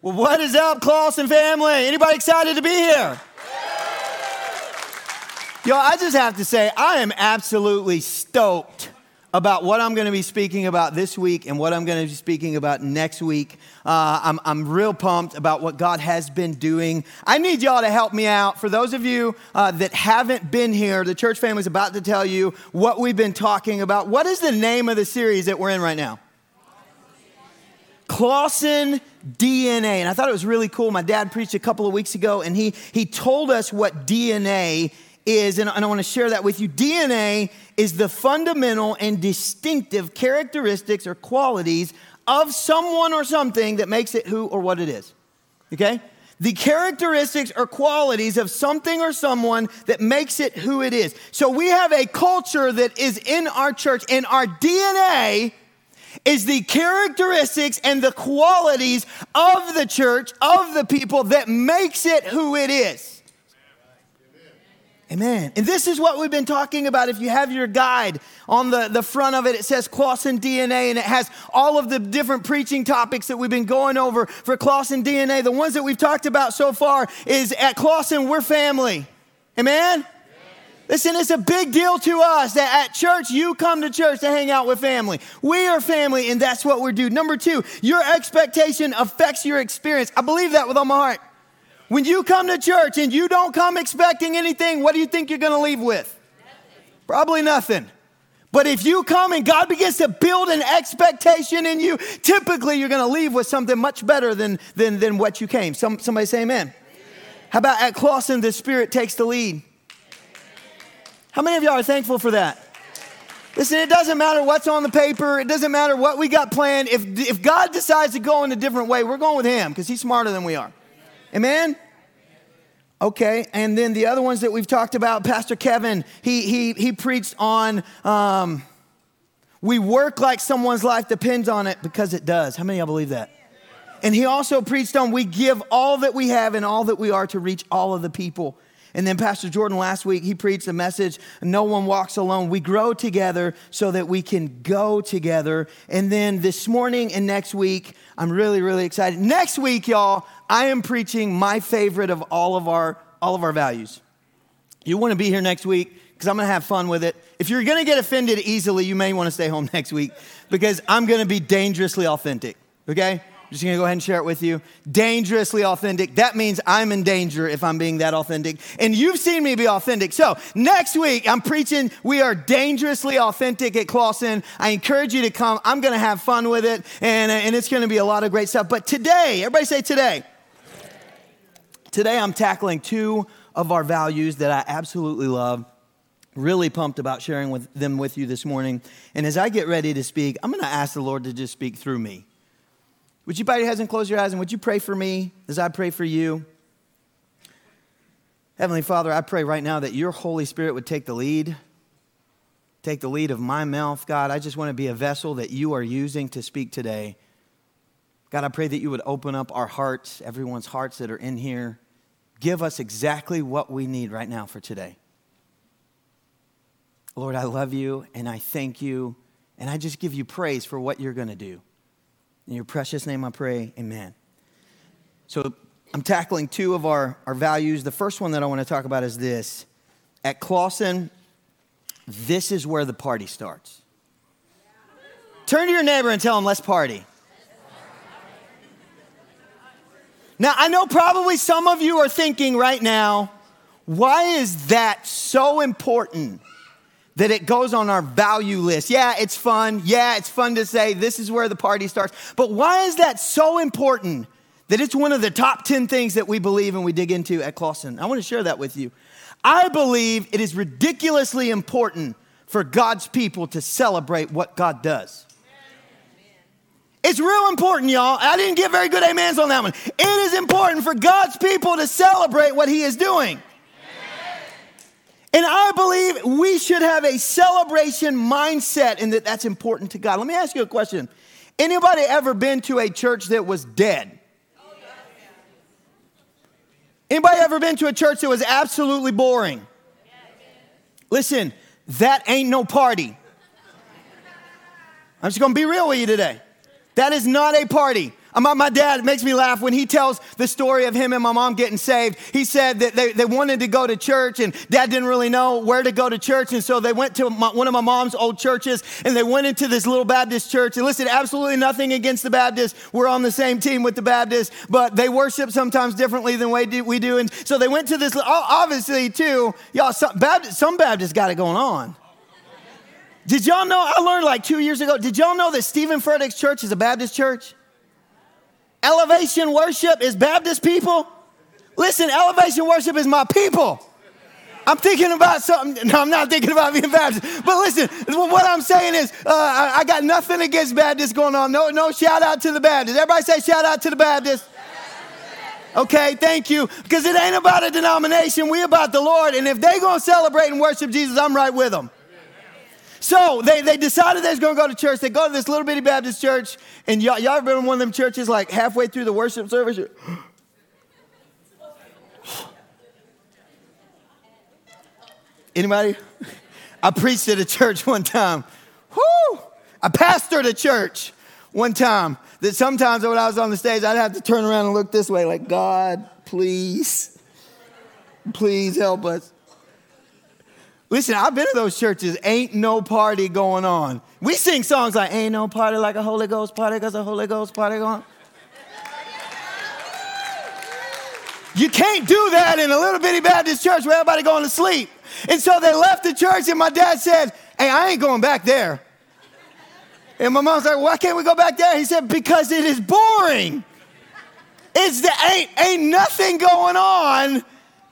Well, what is up, Clausen family? Anybody excited to be here? Yo, I just have to say, I am absolutely stoked about what I'm going to be speaking about this week and what I'm going to be speaking about next week. Uh, I'm, I'm real pumped about what God has been doing. I need y'all to help me out. For those of you uh, that haven't been here, the church family is about to tell you what we've been talking about. What is the name of the series that we're in right now? Clausen DNA. And I thought it was really cool. My dad preached a couple of weeks ago, and he, he told us what DNA is, and, and I want to share that with you. DNA is the fundamental and distinctive characteristics or qualities of someone or something that makes it who or what it is. Okay? The characteristics or qualities of something or someone that makes it who it is. So we have a culture that is in our church, and our DNA is the characteristics and the qualities of the church, of the people that makes it who it is. Amen. And this is what we've been talking about. If you have your guide on the, the front of it, it says Clausen DNA, and it has all of the different preaching topics that we've been going over for Clausen DNA. The ones that we've talked about so far is at Clausen, we're family. Amen? Listen, it's a big deal to us that at church, you come to church to hang out with family. We are family, and that's what we're doing. Number two, your expectation affects your experience. I believe that with all my heart. When you come to church and you don't come expecting anything, what do you think you're going to leave with? Probably nothing. But if you come and God begins to build an expectation in you, typically you're going to leave with something much better than, than, than what you came. Some, somebody say amen. amen. How about at Clausen, the Spirit takes the lead? How many of y'all are thankful for that? Listen, it doesn't matter what's on the paper. It doesn't matter what we got planned. If, if God decides to go in a different way, we're going with Him because He's smarter than we are. Amen? Okay, and then the other ones that we've talked about, Pastor Kevin, he, he, he preached on um, we work like someone's life depends on it because it does. How many of y'all believe that? And he also preached on we give all that we have and all that we are to reach all of the people. And then Pastor Jordan last week, he preached a message no one walks alone. We grow together so that we can go together. And then this morning and next week, I'm really, really excited. Next week, y'all, I am preaching my favorite of all of our all of our values. You want to be here next week because I'm going to have fun with it. If you're going to get offended easily, you may want to stay home next week because I'm going to be dangerously authentic. Okay? I'm just gonna go ahead and share it with you. Dangerously authentic. That means I'm in danger if I'm being that authentic. And you've seen me be authentic. So next week, I'm preaching, we are dangerously authentic at Clausen. I encourage you to come. I'm gonna have fun with it, and, and it's gonna be a lot of great stuff. But today, everybody say today. Today, I'm tackling two of our values that I absolutely love. Really pumped about sharing with them with you this morning. And as I get ready to speak, I'm gonna ask the Lord to just speak through me. Would you bow your heads and close your eyes and would you pray for me as I pray for you? Heavenly Father, I pray right now that your Holy Spirit would take the lead, take the lead of my mouth. God, I just want to be a vessel that you are using to speak today. God, I pray that you would open up our hearts, everyone's hearts that are in here. Give us exactly what we need right now for today. Lord, I love you and I thank you, and I just give you praise for what you're going to do. In your precious name I pray, amen. So I'm tackling two of our, our values. The first one that I want to talk about is this. At Clausen, this is where the party starts. Turn to your neighbor and tell him, let's party. Now, I know probably some of you are thinking right now, why is that so important? That it goes on our value list. Yeah, it's fun. Yeah, it's fun to say this is where the party starts. But why is that so important that it's one of the top 10 things that we believe and we dig into at Clausen? I want to share that with you. I believe it is ridiculously important for God's people to celebrate what God does. It's real important, y'all. I didn't get very good amens on that one. It is important for God's people to celebrate what He is doing. And I believe we should have a celebration mindset and that that's important to God. Let me ask you a question. Anybody ever been to a church that was dead? Anybody ever been to a church that was absolutely boring? Listen, that ain't no party. I'm just gonna be real with you today. That is not a party. My, my dad makes me laugh when he tells the story of him and my mom getting saved. He said that they, they wanted to go to church and dad didn't really know where to go to church. And so they went to my, one of my mom's old churches and they went into this little Baptist church. And listen, absolutely nothing against the Baptists. We're on the same team with the Baptists, but they worship sometimes differently than we do. We do. And so they went to this, obviously, too, y'all, some Baptists, some Baptists got it going on. Did y'all know? I learned like two years ago. Did y'all know that Steven Furtick's church is a Baptist church? Elevation worship is Baptist people. Listen, elevation worship is my people. I'm thinking about something. No, I'm not thinking about being Baptist. But listen, what I'm saying is, uh, I, I, got nothing against Baptists going on. No, no shout out to the Baptists. Everybody say shout out to the Baptists. Okay, thank you. Because it ain't about a denomination. We about the Lord. And if they gonna celebrate and worship Jesus, I'm right with them. So they, they decided they was going to go to church. They go to this little bitty Baptist church. And y'all, y'all in one of them churches like halfway through the worship service? Anybody? I preached at a church one time. Whoo! I pastored a church one time that sometimes when I was on the stage, I'd have to turn around and look this way, like, God, please, please help us. Listen, I've been to those churches, ain't no party going on. We sing songs like, Ain't no party like a Holy Ghost party, because a Holy Ghost party going You can't do that in a little bitty Baptist church where everybody going to sleep. And so they left the church, and my dad said, Hey, I ain't going back there. And my mom's like, Why can't we go back there? He said, Because it is boring. It's the ain't ain't nothing going on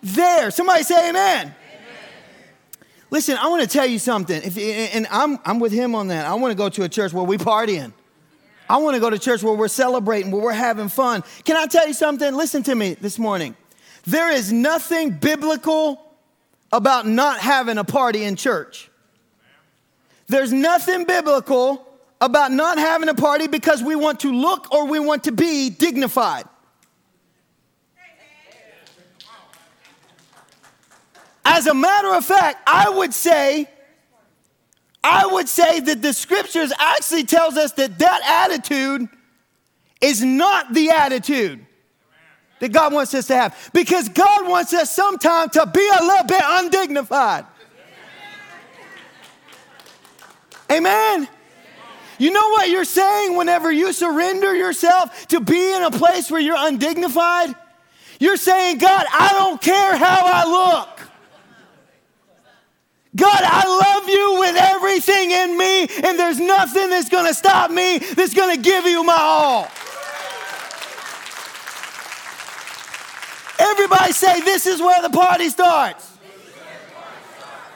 there. Somebody say amen. Listen, I want to tell you something. If, and I'm, I'm with him on that. I want to go to a church where we partying. I want to go to church where we're celebrating, where we're having fun. Can I tell you something? Listen to me this morning. There is nothing biblical about not having a party in church. There's nothing biblical about not having a party because we want to look or we want to be dignified. As a matter of fact, I would say, I would say that the scriptures actually tells us that that attitude is not the attitude that God wants us to have. Because God wants us sometimes to be a little bit undignified. Amen. You know what you're saying whenever you surrender yourself to be in a place where you're undignified? You're saying, God, I don't care how I look. God, I love you with everything in me, and there's nothing that's gonna stop me that's gonna give you my all. Everybody say, This is where the party starts.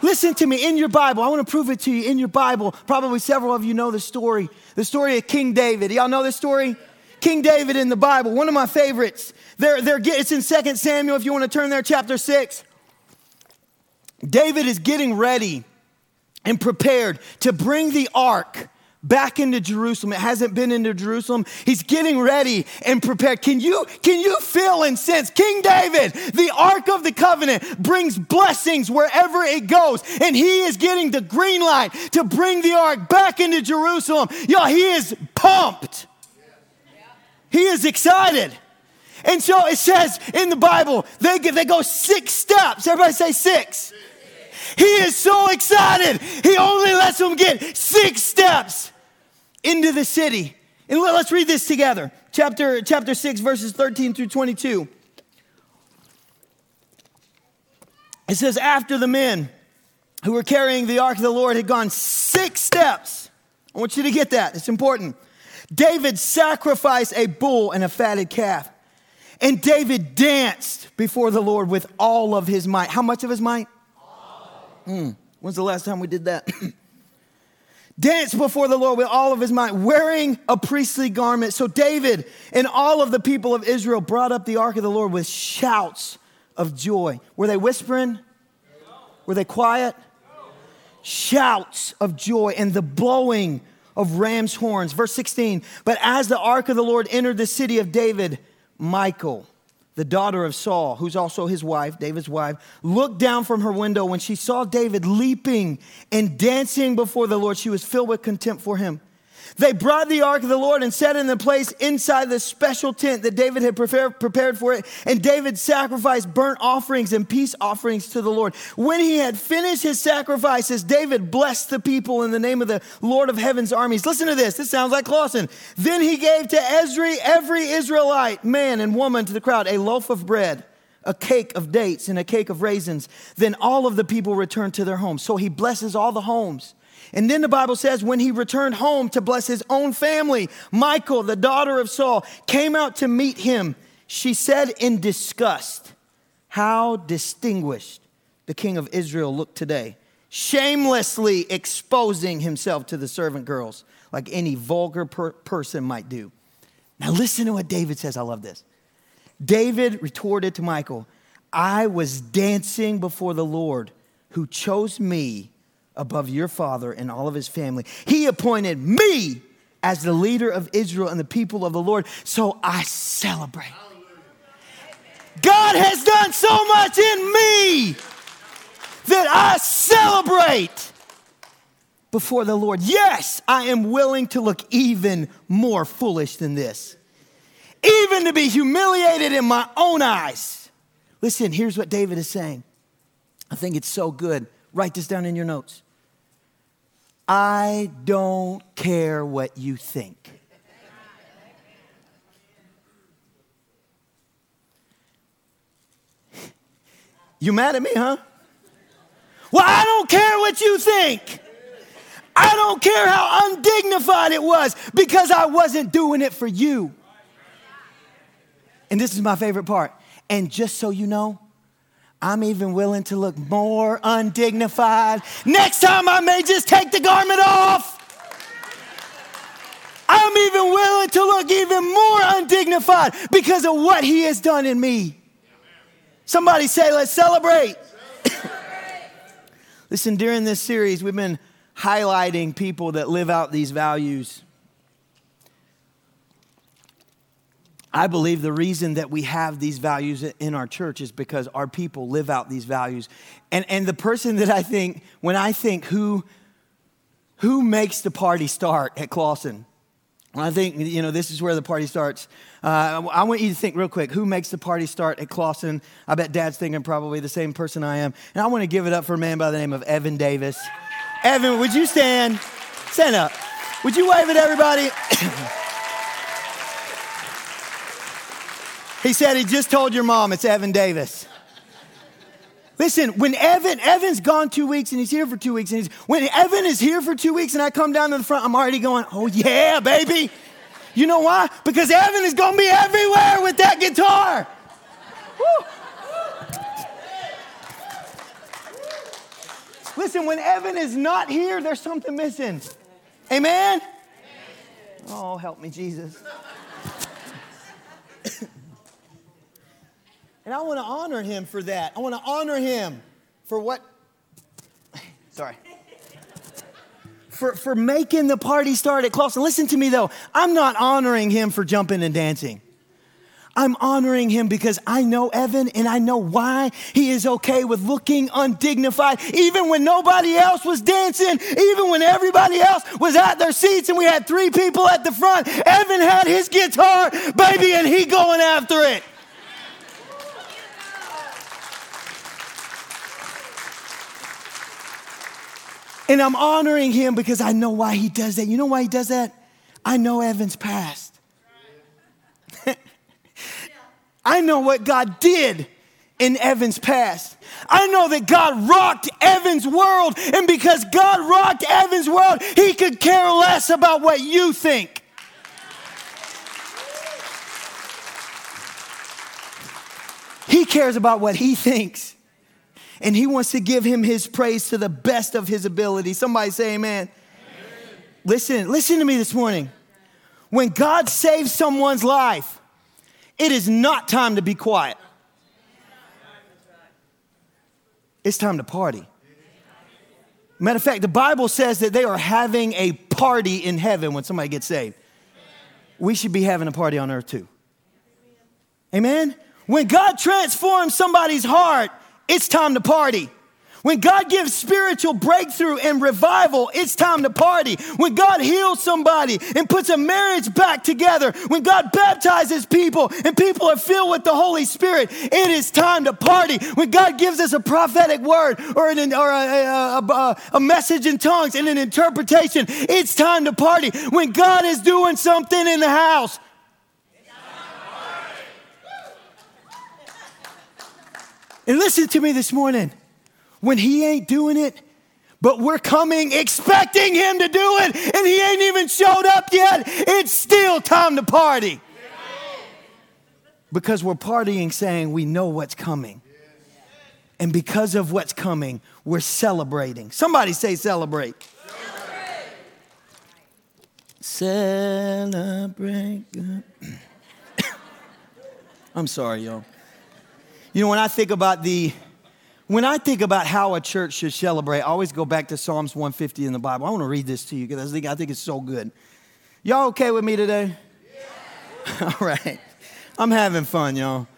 Listen to me in your Bible. I want to prove it to you in your Bible. Probably several of you know the story. The story of King David. Y'all know this story? King David in the Bible, one of my favorites. They're, they're, it's in 2 Samuel, if you want to turn there, chapter 6. David is getting ready and prepared to bring the ark back into Jerusalem. It hasn't been into Jerusalem. He's getting ready and prepared. Can you can you feel and sense King David, the ark of the covenant brings blessings wherever it goes and he is getting the green light to bring the ark back into Jerusalem. Y'all, he is pumped. He is excited. And so it says in the Bible, they, they go six steps. Everybody say six. He is so excited. He only lets them get six steps into the city. And let's read this together. Chapter, chapter 6, verses 13 through 22. It says, After the men who were carrying the ark of the Lord had gone six steps, I want you to get that, it's important. David sacrificed a bull and a fatted calf. And David danced before the Lord with all of his might. How much of his might? Mm, when's the last time we did that? Dance before the Lord with all of his might, wearing a priestly garment. So David and all of the people of Israel brought up the ark of the Lord with shouts of joy. Were they whispering? Were they quiet? Shouts of joy and the blowing of ram's horns. Verse 16, but as the ark of the Lord entered the city of David, Michal, the daughter of Saul, who's also his wife, David's wife, looked down from her window when she saw David leaping and dancing before the Lord. She was filled with contempt for him. They brought the ark of the Lord and set it in the place inside the special tent that David had prepared, for it. And David sacrificed burnt offerings and peace offerings to the Lord. When he had finished his sacrifices, David blessed the people in the name of the Lord of heaven's armies. Listen to this. This sounds like Clausen. Then he gave to Esri, every Israelite, man and woman to the crowd, a loaf of bread a cake of dates and a cake of raisins. Then all of the people returned to their homes. So he blesses all the homes. And then the Bible says, when he returned home to bless his own family, Michael, the daughter of Saul, came out to meet him. She said in disgust, How distinguished the king of Israel looked today, shamelessly exposing himself to the servant girls like any vulgar per- person might do. Now, listen to what David says. I love this. David retorted to Michael, I was dancing before the Lord who chose me above your father and all of his family. He appointed me as the leader of Israel and the people of the Lord. So I celebrate. God has done so much in me that I celebrate before the Lord. Yes, I am willing to look even more foolish than this, even to be humiliated in my own eyes. Listen, here's what David is saying. I think it's so good. Write this down in your notes. I don't care what you think. You mad at me, huh? Well, I don't care what you think. I don't care how undignified it was because I wasn't doing it for you. And this is my favorite part. And just so you know, I'm even willing to look more undignified. Next time I may just take the garment off. I'm even willing to look even more undignified because of what he has done in me. Somebody say, let's celebrate. Listen, during this series, we've been highlighting people that live out these values. I believe the reason that we have these values in our church is because our people live out these values. And, and the person that I think, when I think who, who makes the party start at Clausen, I think, you know, this is where the party starts. Uh, I want you to think real quick who makes the party start at Clausen? I bet dad's thinking probably the same person I am. And I want to give it up for a man by the name of Evan Davis. Evan, would you stand? Stand up. Would you wave at everybody? He said he just told your mom it's Evan Davis. Listen, when Evan, Evan's gone two weeks and he's here for two weeks, and he's, when Evan is here for two weeks and I come down to the front, I'm already going, oh yeah, baby. You know why? Because Evan is gonna be everywhere with that guitar. Woo. Listen, when Evan is not here, there's something missing. Amen? Oh, help me, Jesus. And I want to honor him for that. I want to honor him for what, sorry, for, for making the party start at Clausen. Listen to me though, I'm not honoring him for jumping and dancing. I'm honoring him because I know Evan and I know why he is okay with looking undignified, even when nobody else was dancing, even when everybody else was at their seats and we had three people at the front. Evan had his guitar, baby, and he going after it. And I'm honoring him because I know why he does that. You know why he does that? I know Evan's past. I know what God did in Evan's past. I know that God rocked Evan's world, and because God rocked Evan's world, he could care less about what you think. He cares about what he thinks and he wants to give him his praise to the best of his ability. Somebody say amen. amen. Listen, listen to me this morning. When God saves someone's life, it is not time to be quiet. It's time to party. Matter of fact, the Bible says that they are having a party in heaven when somebody gets saved. We should be having a party on earth too. Amen? When God transforms somebody's heart, it's time to party. When God gives spiritual breakthrough and revival, it's time to party. When God heals somebody and puts a marriage back together, when God baptizes people and people are filled with the Holy Spirit, it is time to party. When God gives us a prophetic word or, an, or a, a, a, a message in tongues and an interpretation, it's time to party. When God is doing something in the house, and listen to me this morning when he ain't doing it, but we're coming expecting him to do it, and he ain't even showed up yet. It's still time to party. Because we're partying saying we know what's coming. And because of what's coming, we're celebrating. Somebody say celebrate. Celebrate. Celebrate. I'm sorry, y'all. You know, when I think about the when I think about how a church should celebrate, I always go back to Psalms 150 in the Bible. I want to read this to you because I think, I think it's so good. Y'all okay with me today? Yeah. All right. I'm having fun, y'all.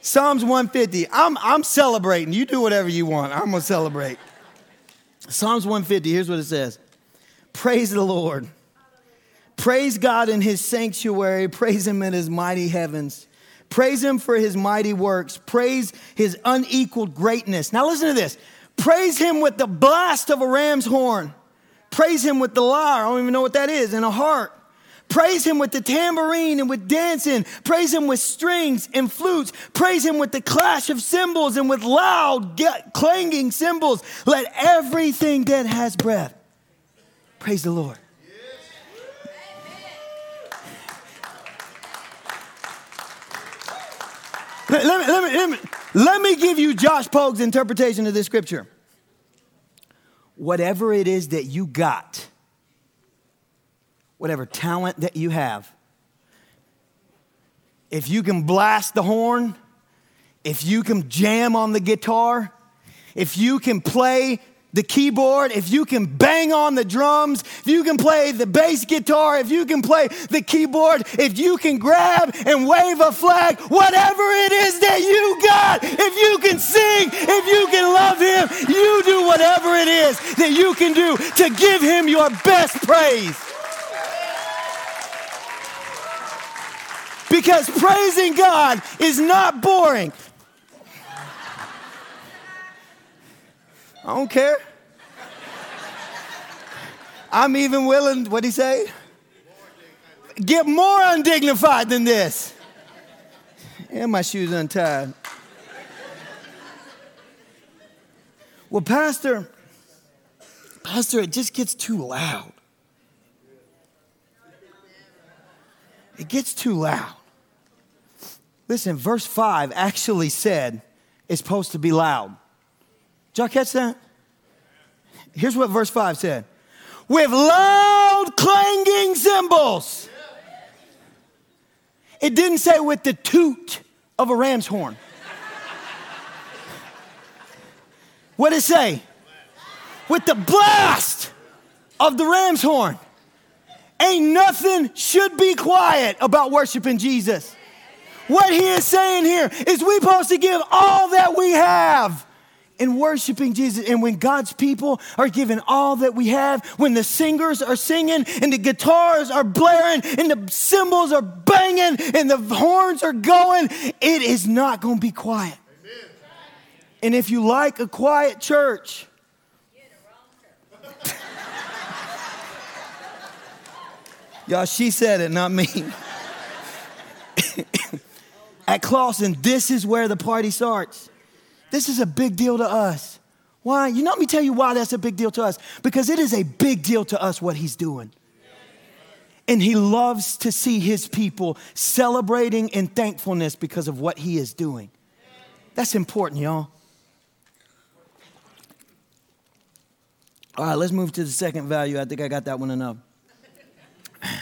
Psalms 150. I'm, I'm celebrating. You do whatever you want. I'm going to celebrate. Psalms 150, here's what it says Praise the Lord. Praise God in his sanctuary. Praise him in his mighty heavens. Praise him for his mighty works. Praise his unequaled greatness. Now, listen to this. Praise him with the blast of a ram's horn. Praise him with the lyre. I don't even know what that is, and a harp. Praise him with the tambourine and with dancing. Praise him with strings and flutes. Praise him with the clash of cymbals and with loud clanging cymbals. Let everything that has breath praise the Lord. Let, me, let, me, let, me, let me give you Josh Pogue's interpretation of this scripture. Whatever it is that you got, whatever talent that you have, if you can blast the horn, if you can jam on the guitar, if you can play the keyboard, if you can bang on the drums, if you can play the bass guitar, if you can play the keyboard, if you can grab and wave a flag, whatever it is that you got, if you can sing, if you can love Him, you do whatever it is that you can do to give Him your best praise. Because praising God is not boring. I don't care. I'm even willing, what'd he say? Get more undignified than this. And my shoes untied. Well, Pastor, Pastor, it just gets too loud. It gets too loud. Listen, verse 5 actually said it's supposed to be loud. Did y'all catch that? Here's what verse 5 said with loud clanging cymbals. It didn't say with the toot of a ram's horn. What did it say? With the blast of the ram's horn. Ain't nothing should be quiet about worshiping Jesus. What he is saying here is we're supposed to give all that we have in worshiping Jesus. And when God's people are giving all that we have, when the singers are singing and the guitars are blaring and the cymbals are banging and the horns are going, it is not going to be quiet. Amen. And if you like a quiet church, Y'all, she said it, not me. At Clawson, this is where the party starts. This is a big deal to us. Why? You know, let me tell you why that's a big deal to us. Because it is a big deal to us what he's doing. And he loves to see his people celebrating in thankfulness because of what he is doing. That's important, y'all. All right, let's move to the second value. I think I got that one enough.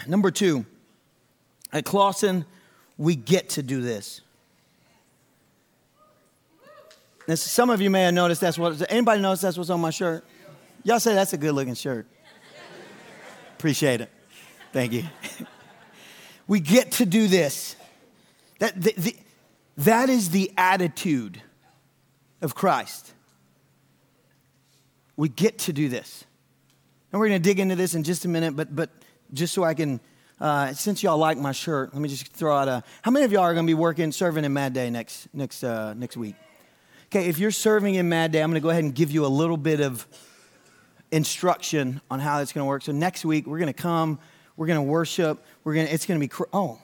Number two, at Clawson, we get to do this. Now, some of you may have noticed that's what, anybody notice that's what's on my shirt? Y'all say that's a good looking shirt. Appreciate it. Thank you. we get to do this. That, the, the, that is the attitude of Christ. We get to do this. And we're going to dig into this in just a minute, but, but just so I can, uh, since y'all like my shirt, let me just throw out a. How many of y'all are going to be working, serving in Mad Day next, next, uh, next week? Okay, if you're serving in Mad Day, I'm going to go ahead and give you a little bit of instruction on how it's going to work. So next week, we're going to come, we're going to worship, we're going to, it's going to be, cr- oh,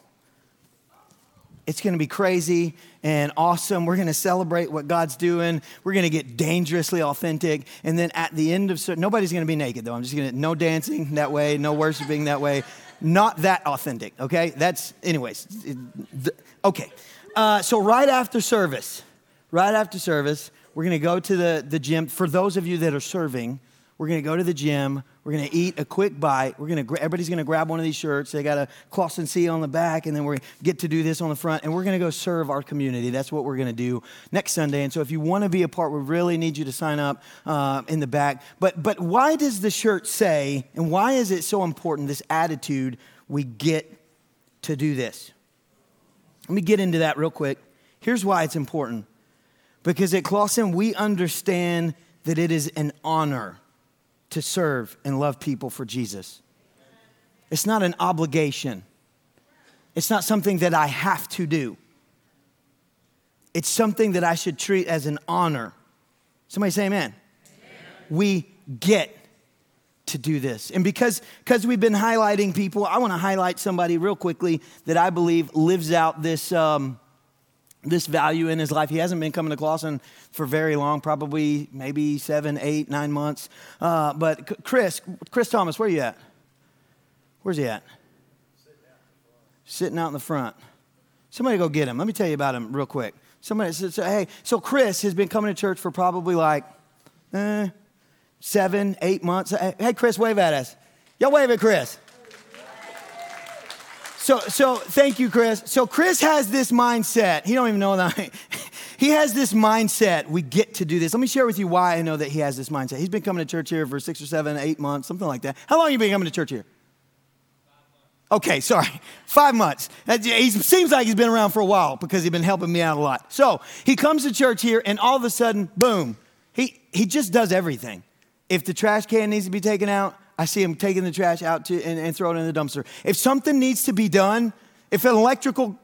it's going to be crazy and awesome. We're going to celebrate what God's doing. We're going to get dangerously authentic. And then at the end of, nobody's going to be naked though. I'm just going to, no dancing that way, no worshiping that way. Not that authentic, okay? That's, anyways. Okay. Uh, so right after service, right after service, we're going to go to the, the gym. For those of you that are serving, we're going to go to the gym. We're going to eat a quick bite. We're going to everybody's going to grab one of these shirts. They got a Clawson C on the back, and then we get to do this on the front, and we're going to go serve our community. That's what we're going to do next Sunday. And so, if you want to be a part, we really need you to sign up uh, in the back. But but why does the shirt say, and why is it so important? This attitude we get to do this. Let me get into that real quick. Here's why it's important. Because at Clawson, we understand that it is an honor to serve and love people for Jesus. It's not an obligation, it's not something that I have to do. It's something that I should treat as an honor. Somebody say amen. amen. We get to do this. And because, because we've been highlighting people, I want to highlight somebody real quickly that I believe lives out this, um, this value in his life. He hasn't been coming to Clawson for very long, probably maybe seven, eight, nine months. Uh, but Chris, Chris Thomas, where are you at? Where's he at? Sitting out in the front. Somebody go get him. Let me tell you about him real quick. Somebody said, so, hey, so Chris has been coming to church for probably like eh, seven, eight months. Hey, Chris, wave at us. Y'all wave at Chris. So, so thank you, Chris. So Chris has this mindset. He don't even know that. he has this mindset. We get to do this. Let me share with you why I know that he has this mindset. He's been coming to church here for six or seven, eight months, something like that. How long have you been coming to church here? Okay, sorry, five months. He seems like he's been around for a while because he's been helping me out a lot. So he comes to church here, and all of a sudden, boom, he, he just does everything. If the trash can needs to be taken out, I see him taking the trash out to, and, and throwing it in the dumpster. If something needs to be done, if an electrical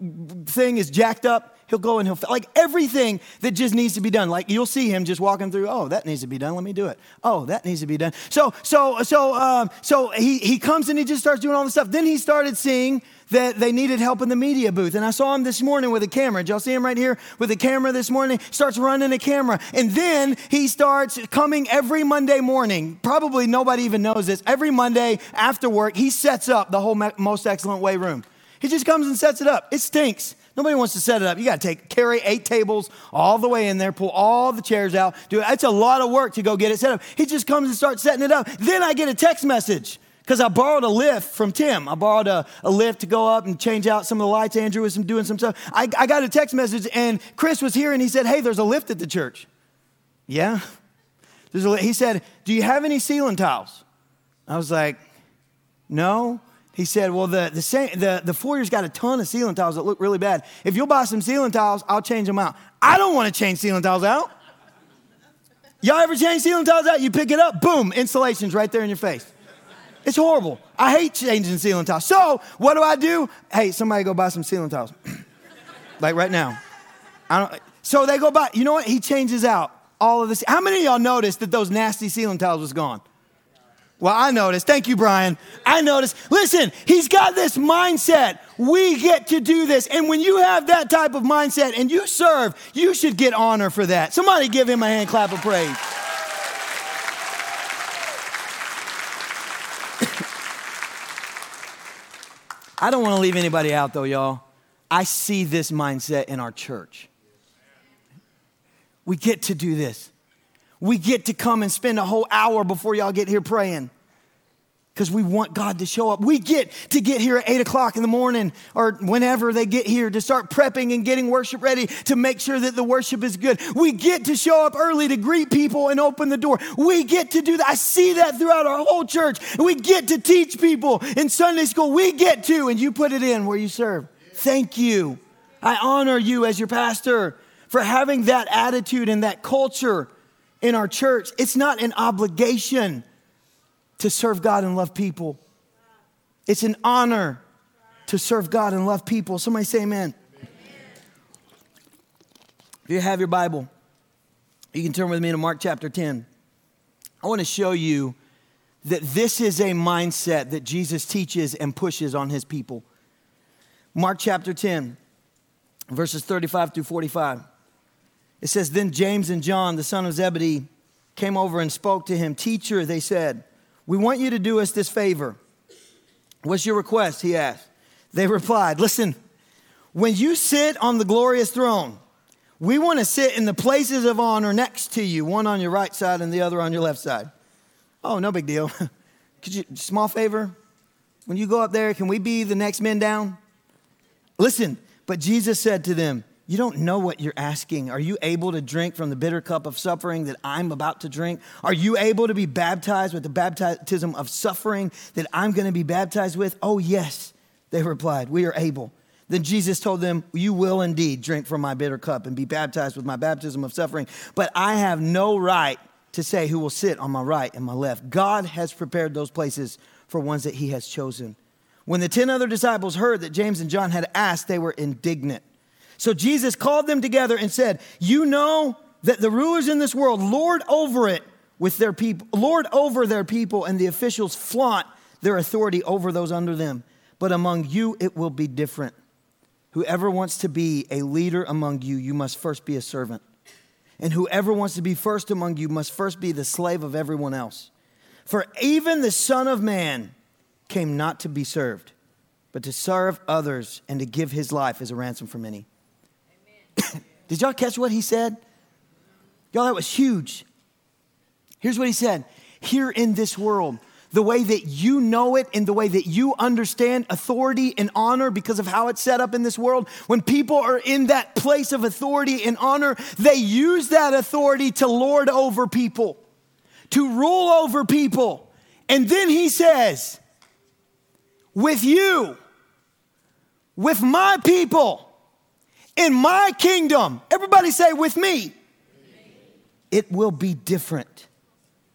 thing is jacked up, he'll go and he'll, like everything that just needs to be done. Like you'll see him just walking through, oh, that needs to be done, let me do it. Oh, that needs to be done. So, so, so, um, so he, he comes and he just starts doing all this stuff. Then he started seeing that they needed help in the media booth. And I saw him this morning with a camera. Did y'all see him right here with a camera this morning? Starts running a camera. And then he starts coming every Monday morning. Probably nobody even knows this. Every Monday after work, he sets up the whole most excellent way room. He just comes and sets it up. It stinks. Nobody wants to set it up. You got to take carry eight tables all the way in there, pull all the chairs out. Do it. it's a lot of work to go get it set up. He just comes and starts setting it up. Then I get a text message because I borrowed a lift from Tim. I borrowed a, a, lift to go up and change out some of the lights. Andrew was doing some stuff. I, I got a text message, and Chris was here, and he said, Hey, there's a lift at the church. Yeah. There's a, he said, Do you have any ceiling tiles? I was like, No. He said, Well, the, the, the, the foyer's got a ton of ceiling tiles that look really bad. If you'll buy some ceiling tiles, I'll change them out. I don't want to change ceiling tiles out. Y'all ever change ceiling tiles out? You pick it up, boom, installation's right there in your face. It's horrible. I hate changing ceiling tiles. So what do I do? Hey, somebody go buy some ceiling tiles. like right now. I don't, so they go buy, you know what? He changes out all of this. How many of y'all noticed that those nasty ceiling tiles was gone? Well, I noticed. Thank you, Brian. I noticed. Listen, he's got this mindset. We get to do this. And when you have that type of mindset and you serve, you should get honor for that. Somebody give him a hand clap of praise. I don't want to leave anybody out though, y'all. I see this mindset in our church. We get to do this. We get to come and spend a whole hour before y'all get here praying because we want God to show up. We get to get here at 8 o'clock in the morning or whenever they get here to start prepping and getting worship ready to make sure that the worship is good. We get to show up early to greet people and open the door. We get to do that. I see that throughout our whole church. We get to teach people in Sunday school. We get to, and you put it in where you serve. Thank you. I honor you as your pastor for having that attitude and that culture in our church, it's not an obligation to serve God and love people. It's an honor to serve God and love people. Somebody say amen. If you have your Bible, you can turn with me to Mark chapter 10. I want to show you that this is a mindset that Jesus teaches and pushes on his people. Mark chapter 10, verses 35 through 45. It says, Then James and John, the son of Zebedee, came over and spoke to him. Teacher, they said, We want you to do us this favor. What's your request? He asked. They replied, Listen, when you sit on the glorious throne, we want to sit in the places of honor next to you, one on your right side and the other on your left side. Oh, no big deal. Could you, small favor? When you go up there, can we be the next men down? Listen, but Jesus said to them, You don't know what you're asking. Are you able to drink from the bitter cup of suffering that I'm about to drink? Are you able to be baptized with the baptism of suffering that I'm going to be baptized with? Oh, yes, they replied, We are able. Then Jesus told them, You will indeed drink from my bitter cup and be baptized with my baptism of suffering, but I have no right to say who will sit on my right and my left. God has prepared those places for ones that he has chosen. When the 10 other disciples heard that James and John had asked, they were indignant. So Jesus called them together and said, You know that the rulers in this world lord over it with their people, lord over their people, and the officials flaunt their authority over those under them. But among you, it will be different. Whoever wants to be a leader among you, you must first be a servant. And whoever wants to be first among you must first be the slave of everyone else. For even the Son of Man came not to be served, but to serve others and to give his life as a ransom for many. Did y'all catch what he said? Y'all, that was huge. Here's what he said Here in this world, the way that you know it and the way that you understand authority and honor because of how it's set up in this world, when people are in that place of authority and honor, they use that authority to lord over people, to rule over people. And then he says, with you, with my people, in my kingdom, everybody say, with me, it will be different.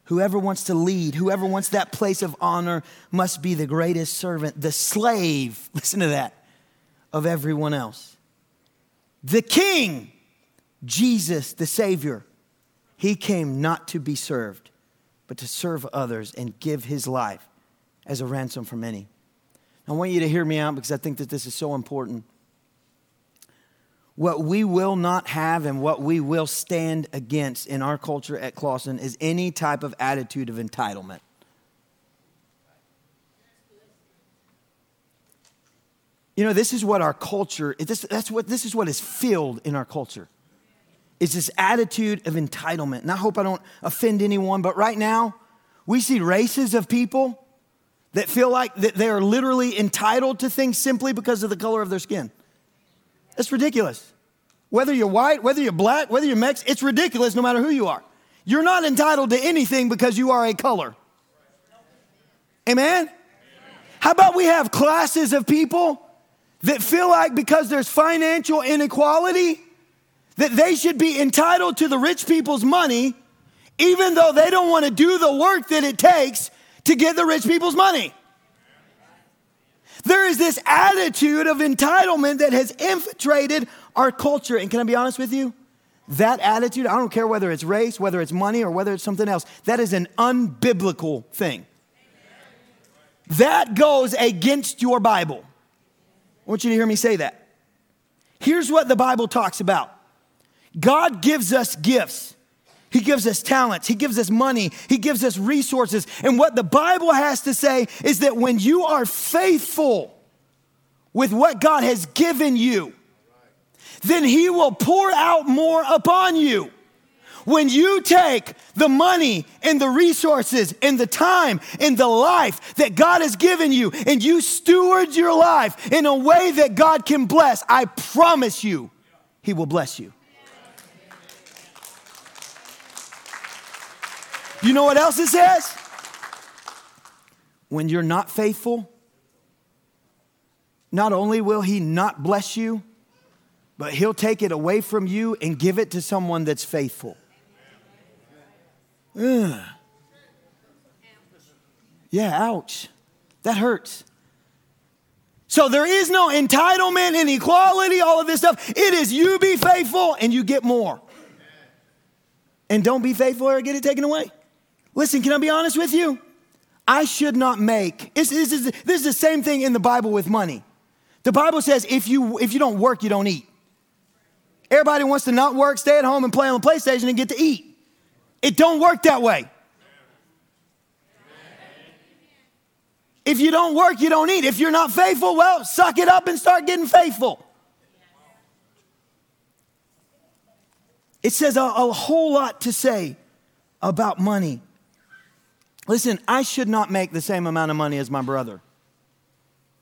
Whoever wants to lead, whoever wants that place of honor, must be the greatest servant, the slave, listen to that, of everyone else. The king, Jesus, the Savior, he came not to be served, but to serve others and give his life as a ransom for many. I want you to hear me out because I think that this is so important what we will not have and what we will stand against in our culture at Clawson is any type of attitude of entitlement. You know, this is what our culture, this, that's what, this is what is filled in our culture. Is this attitude of entitlement. And I hope I don't offend anyone, but right now, we see races of people that feel like that they are literally entitled to things simply because of the color of their skin. It's ridiculous. Whether you're white, whether you're black, whether you're Mexican, it's ridiculous no matter who you are. You're not entitled to anything because you are a color. Amen? How about we have classes of people that feel like because there's financial inequality, that they should be entitled to the rich people's money, even though they don't want to do the work that it takes to get the rich people's money. There is this attitude of entitlement that has infiltrated our culture. And can I be honest with you? That attitude, I don't care whether it's race, whether it's money, or whether it's something else, that is an unbiblical thing. That goes against your Bible. I want you to hear me say that. Here's what the Bible talks about God gives us gifts. He gives us talents. He gives us money. He gives us resources. And what the Bible has to say is that when you are faithful with what God has given you, then He will pour out more upon you. When you take the money and the resources and the time and the life that God has given you and you steward your life in a way that God can bless, I promise you, He will bless you. You know what else it says? When you're not faithful, not only will He not bless you, but He'll take it away from you and give it to someone that's faithful. Ugh. Yeah, ouch. That hurts. So there is no entitlement, inequality, all of this stuff. It is you be faithful and you get more. And don't be faithful or get it taken away. Listen, can I be honest with you? I should not make. This, this, is, this is the same thing in the Bible with money. The Bible says if you, if you don't work, you don't eat. Everybody wants to not work, stay at home and play on the PlayStation and get to eat. It don't work that way. If you don't work, you don't eat. If you're not faithful, well, suck it up and start getting faithful. It says a, a whole lot to say about money. Listen, I should not make the same amount of money as my brother.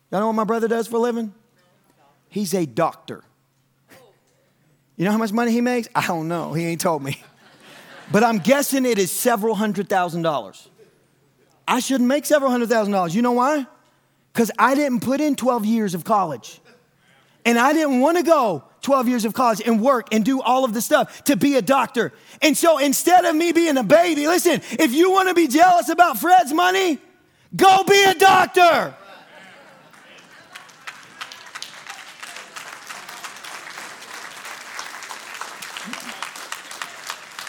Y'all know what my brother does for a living? He's a doctor. You know how much money he makes? I don't know. He ain't told me. But I'm guessing it is several hundred thousand dollars. I shouldn't make several hundred thousand dollars. You know why? Because I didn't put in 12 years of college. And I didn't want to go 12 years of college and work and do all of the stuff to be a doctor. And so instead of me being a baby, listen, if you want to be jealous about Fred's money, go be a doctor.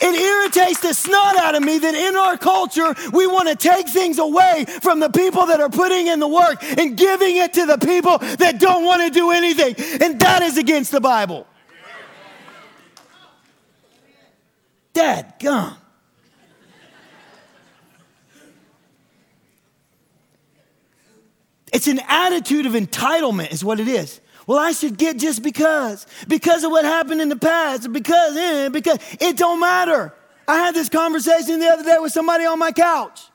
It irritates the snot out of me that in our culture, we want to take things away from the people that are putting in the work and giving it to the people that don't want to do anything. And that is against the Bible. Dad, gum. It's an attitude of entitlement, is what it is. Well, I should get just because, because of what happened in the past, because, eh, because it don't matter. I had this conversation the other day with somebody on my couch.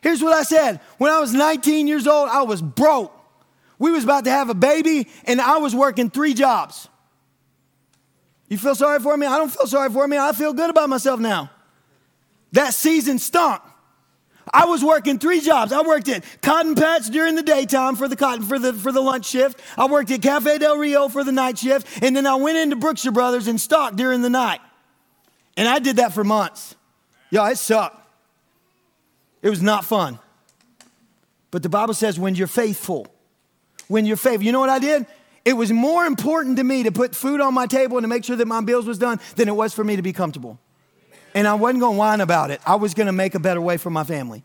Here's what I said. When I was 19 years old, I was broke. We was about to have a baby, and I was working three jobs. You feel sorry for me? I don't feel sorry for me. I feel good about myself now. That season stunk. I was working three jobs. I worked at Cotton Patch during the daytime for the cotton for the for the lunch shift. I worked at Cafe Del Rio for the night shift, and then I went into Brookshire Brothers and stocked during the night. And I did that for months. Yo, it sucked. It was not fun. But the Bible says when you're faithful, when you're faithful, you know what I did? It was more important to me to put food on my table and to make sure that my bills was done than it was for me to be comfortable. And I wasn't gonna whine about it. I was gonna make a better way for my family.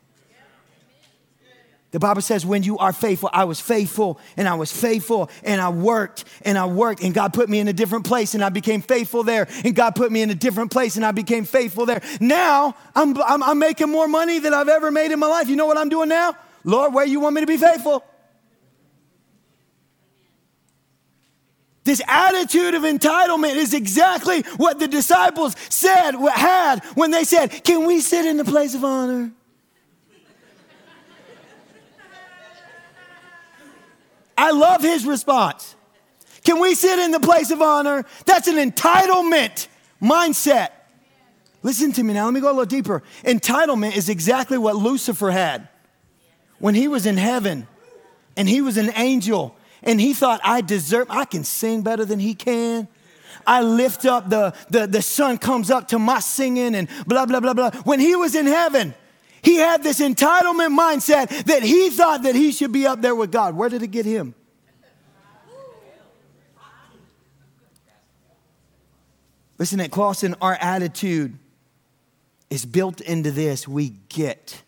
The Bible says, when you are faithful, I was faithful and I was faithful and I worked and I worked and God put me in a different place and I became faithful there and God put me in a different place and I became faithful there. Now I'm, I'm, I'm making more money than I've ever made in my life. You know what I'm doing now? Lord, where you want me to be faithful? This attitude of entitlement is exactly what the disciples said, had when they said, Can we sit in the place of honor? I love his response. Can we sit in the place of honor? That's an entitlement mindset. Listen to me now, let me go a little deeper. Entitlement is exactly what Lucifer had when he was in heaven and he was an angel and he thought, I deserve, I can sing better than he can. I lift up the, the, the sun comes up to my singing and blah, blah, blah, blah. When he was in heaven, he had this entitlement mindset that he thought that he should be up there with God. Where did it get him? Listen at Clawson, our attitude is built into this. We get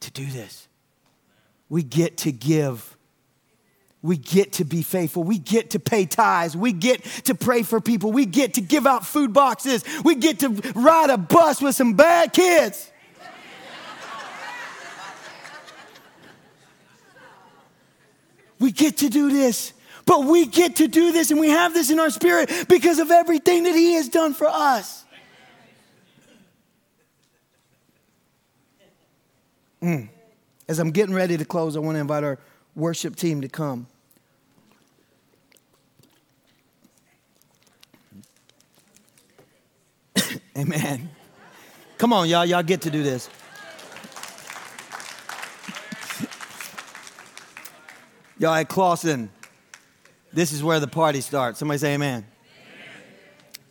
to do this. We get to give we get to be faithful. We get to pay tithes. We get to pray for people. We get to give out food boxes. We get to ride a bus with some bad kids. we get to do this. But we get to do this and we have this in our spirit because of everything that He has done for us. Mm. As I'm getting ready to close, I want to invite our worship team to come. Amen. Come on, y'all. Y'all get to do this. y'all at Clawson, this is where the party starts. Somebody say amen. amen.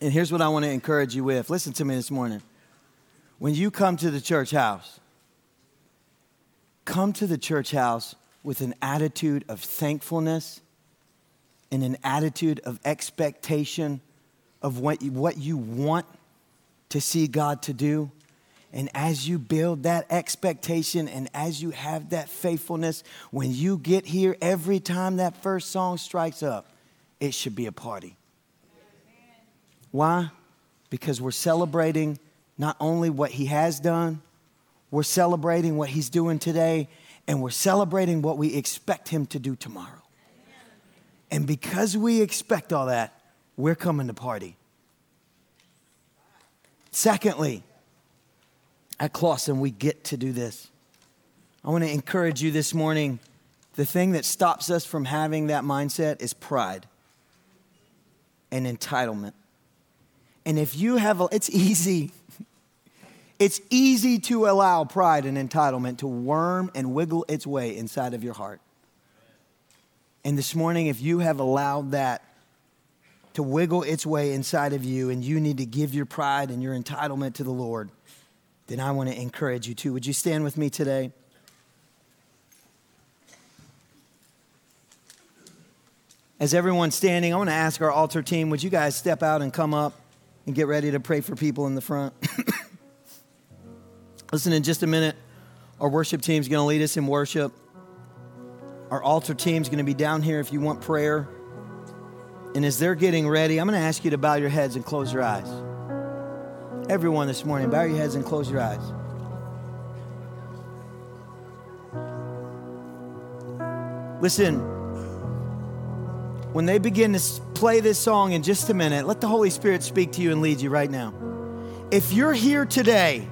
And here's what I want to encourage you with. Listen to me this morning. when you come to the church house, come to the church house with an attitude of thankfulness and an attitude of expectation of what you, what you want to see God to do. And as you build that expectation and as you have that faithfulness, when you get here, every time that first song strikes up, it should be a party. Why? Because we're celebrating not only what He has done, we're celebrating what He's doing today, and we're celebrating what we expect Him to do tomorrow. And because we expect all that, we're coming to party. Secondly, at Clawson, we get to do this. I want to encourage you this morning. The thing that stops us from having that mindset is pride and entitlement. And if you have, a, it's easy. It's easy to allow pride and entitlement to worm and wiggle its way inside of your heart. And this morning, if you have allowed that to wiggle its way inside of you and you need to give your pride and your entitlement to the Lord, then I want to encourage you too. Would you stand with me today? As everyone's standing, I want to ask our altar team, would you guys step out and come up and get ready to pray for people in the front? Listen, in just a minute, our worship team is going to lead us in worship. Our altar team is going to be down here if you want prayer. And as they're getting ready, I'm going to ask you to bow your heads and close your eyes. Everyone this morning, bow your heads and close your eyes. Listen, when they begin to play this song in just a minute, let the Holy Spirit speak to you and lead you right now. If you're here today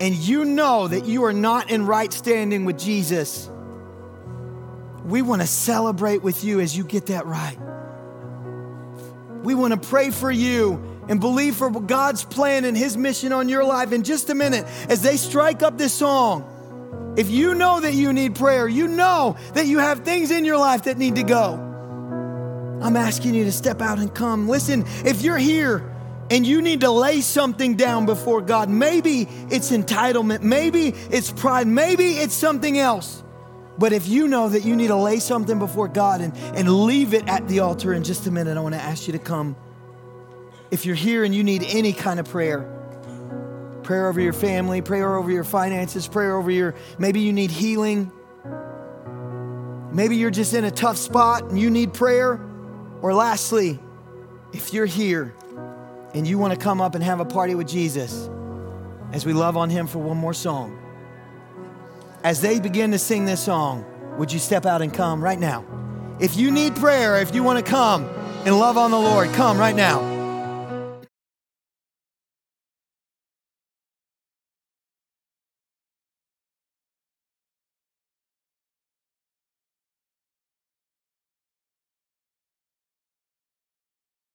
and you know that you are not in right standing with Jesus, we want to celebrate with you as you get that right. We want to pray for you and believe for God's plan and His mission on your life in just a minute as they strike up this song. If you know that you need prayer, you know that you have things in your life that need to go. I'm asking you to step out and come. Listen, if you're here and you need to lay something down before God, maybe it's entitlement, maybe it's pride, maybe it's something else. But if you know that you need to lay something before God and, and leave it at the altar in just a minute, I want to ask you to come. If you're here and you need any kind of prayer, prayer over your family, prayer over your finances, prayer over your, maybe you need healing. Maybe you're just in a tough spot and you need prayer. Or lastly, if you're here and you want to come up and have a party with Jesus as we love on him for one more song, as they begin to sing this song, would you step out and come right now? If you need prayer, if you want to come and love on the Lord, come right now.